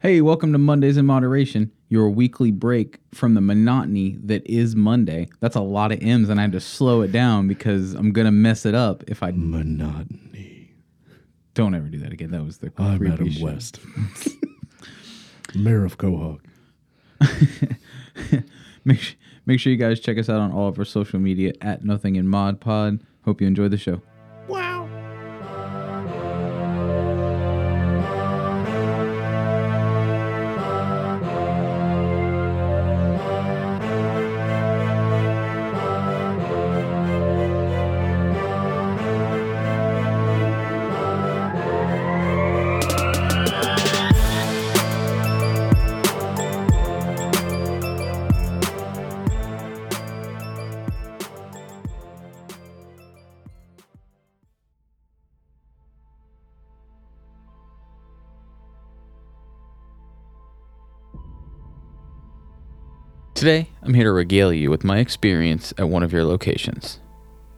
Hey, welcome to Mondays in Moderation, your weekly break from the monotony that is Monday. That's a lot of M's, and I had to slow it down because I'm gonna mess it up if I Monotony. don't ever do that again. That was the I'm creepy Adam shit. West, mayor of Quahog. Make su- make sure you guys check us out on all of our social media at Nothing in Mod Pod. Hope you enjoy the show. Today, I'm here to regale you with my experience at one of your locations.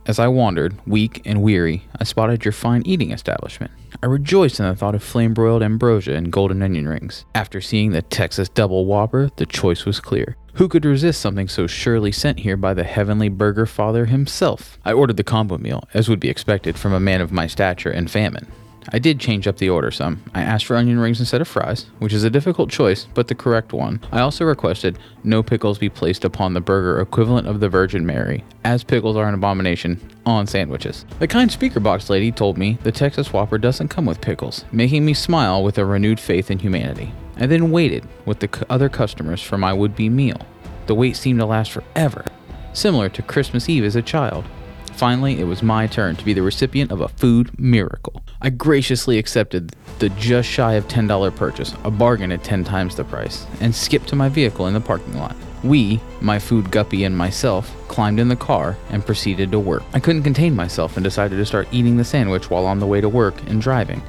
As I wandered, weak and weary, I spotted your fine eating establishment. I rejoiced in the thought of flame broiled ambrosia and golden onion rings. After seeing the Texas Double Whopper, the choice was clear. Who could resist something so surely sent here by the heavenly burger father himself? I ordered the combo meal, as would be expected from a man of my stature and famine. I did change up the order some. I asked for onion rings instead of fries, which is a difficult choice, but the correct one. I also requested no pickles be placed upon the burger equivalent of the Virgin Mary, as pickles are an abomination on sandwiches. The kind speaker box lady told me the Texas Whopper doesn't come with pickles, making me smile with a renewed faith in humanity. I then waited with the other customers for my would be meal. The wait seemed to last forever, similar to Christmas Eve as a child. Finally, it was my turn to be the recipient of a food miracle. I graciously accepted the just shy of $10 purchase, a bargain at 10 times the price, and skipped to my vehicle in the parking lot. We, my food guppy and myself, climbed in the car and proceeded to work. I couldn't contain myself and decided to start eating the sandwich while on the way to work and driving.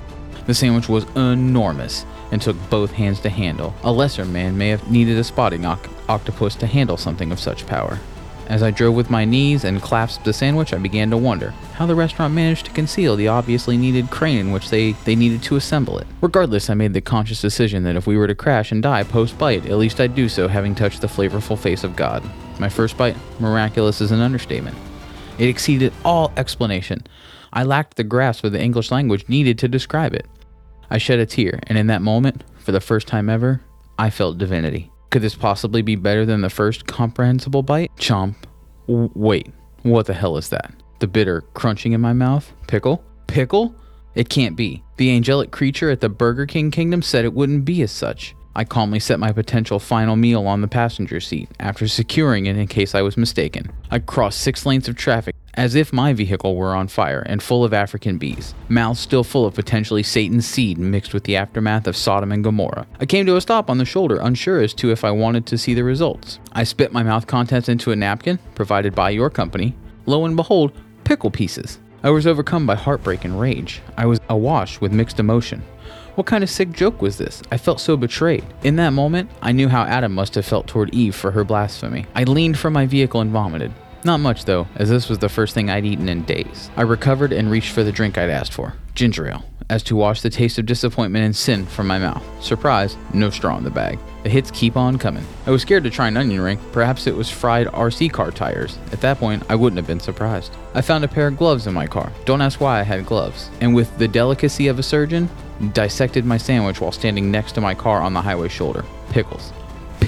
The sandwich was enormous and took both hands to handle. A lesser man may have needed a spotting oc- octopus to handle something of such power. As I drove with my knees and clasped the sandwich, I began to wonder how the restaurant managed to conceal the obviously needed crane in which they, they needed to assemble it. Regardless, I made the conscious decision that if we were to crash and die post bite, at least I'd do so having touched the flavorful face of God. My first bite, miraculous is an understatement. It exceeded all explanation. I lacked the grasp of the English language needed to describe it. I shed a tear, and in that moment, for the first time ever, I felt divinity. Could this possibly be better than the first comprehensible bite? Chomp. W- wait, what the hell is that? The bitter crunching in my mouth? Pickle? Pickle? It can't be. The angelic creature at the Burger King kingdom said it wouldn't be as such. I calmly set my potential final meal on the passenger seat after securing it in case I was mistaken. I crossed six lanes of traffic as if my vehicle were on fire and full of African bees, mouths still full of potentially Satan's seed mixed with the aftermath of Sodom and Gomorrah. I came to a stop on the shoulder, unsure as to if I wanted to see the results. I spit my mouth contents into a napkin provided by your company. Lo and behold, pickle pieces. I was overcome by heartbreak and rage. I was awash with mixed emotion. What kind of sick joke was this? I felt so betrayed. In that moment, I knew how Adam must have felt toward Eve for her blasphemy. I leaned from my vehicle and vomited. Not much though, as this was the first thing I'd eaten in days. I recovered and reached for the drink I'd asked for ginger ale, as to wash the taste of disappointment and sin from my mouth. Surprise, no straw in the bag. The hits keep on coming. I was scared to try an onion ring. Perhaps it was fried RC car tires. At that point, I wouldn't have been surprised. I found a pair of gloves in my car. Don't ask why I had gloves. And with the delicacy of a surgeon, dissected my sandwich while standing next to my car on the highway shoulder. Pickles.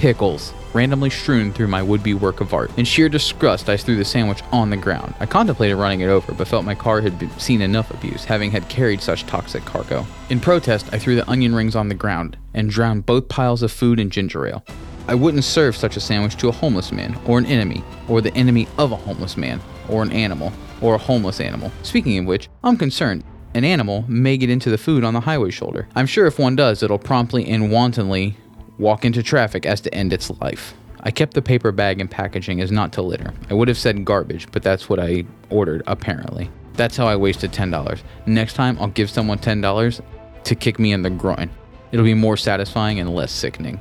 Pickles. Randomly strewn through my would be work of art. In sheer disgust, I threw the sandwich on the ground. I contemplated running it over, but felt my car had been, seen enough abuse, having had carried such toxic cargo. In protest, I threw the onion rings on the ground and drowned both piles of food in ginger ale. I wouldn't serve such a sandwich to a homeless man, or an enemy, or the enemy of a homeless man, or an animal, or a homeless animal. Speaking of which, I'm concerned. An animal may get into the food on the highway shoulder. I'm sure if one does, it'll promptly and wantonly walk into traffic as to end its life. I kept the paper bag and packaging as not to litter. I would have said garbage, but that's what I ordered, apparently. That's how I wasted $10. Next time, I'll give someone $10 to kick me in the groin. It'll be more satisfying and less sickening.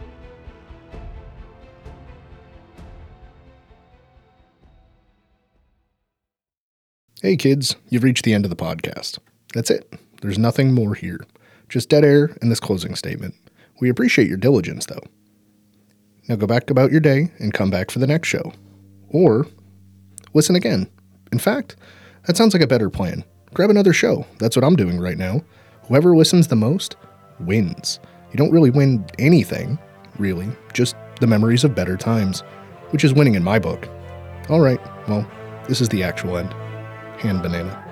Hey kids, you've reached the end of the podcast. That's it. There's nothing more here. Just dead air and this closing statement. We appreciate your diligence, though. Now go back about your day and come back for the next show. Or listen again. In fact, that sounds like a better plan. Grab another show. That's what I'm doing right now. Whoever listens the most wins. You don't really win anything, really, just the memories of better times, which is winning in my book. All right, well, this is the actual end. Hand banana.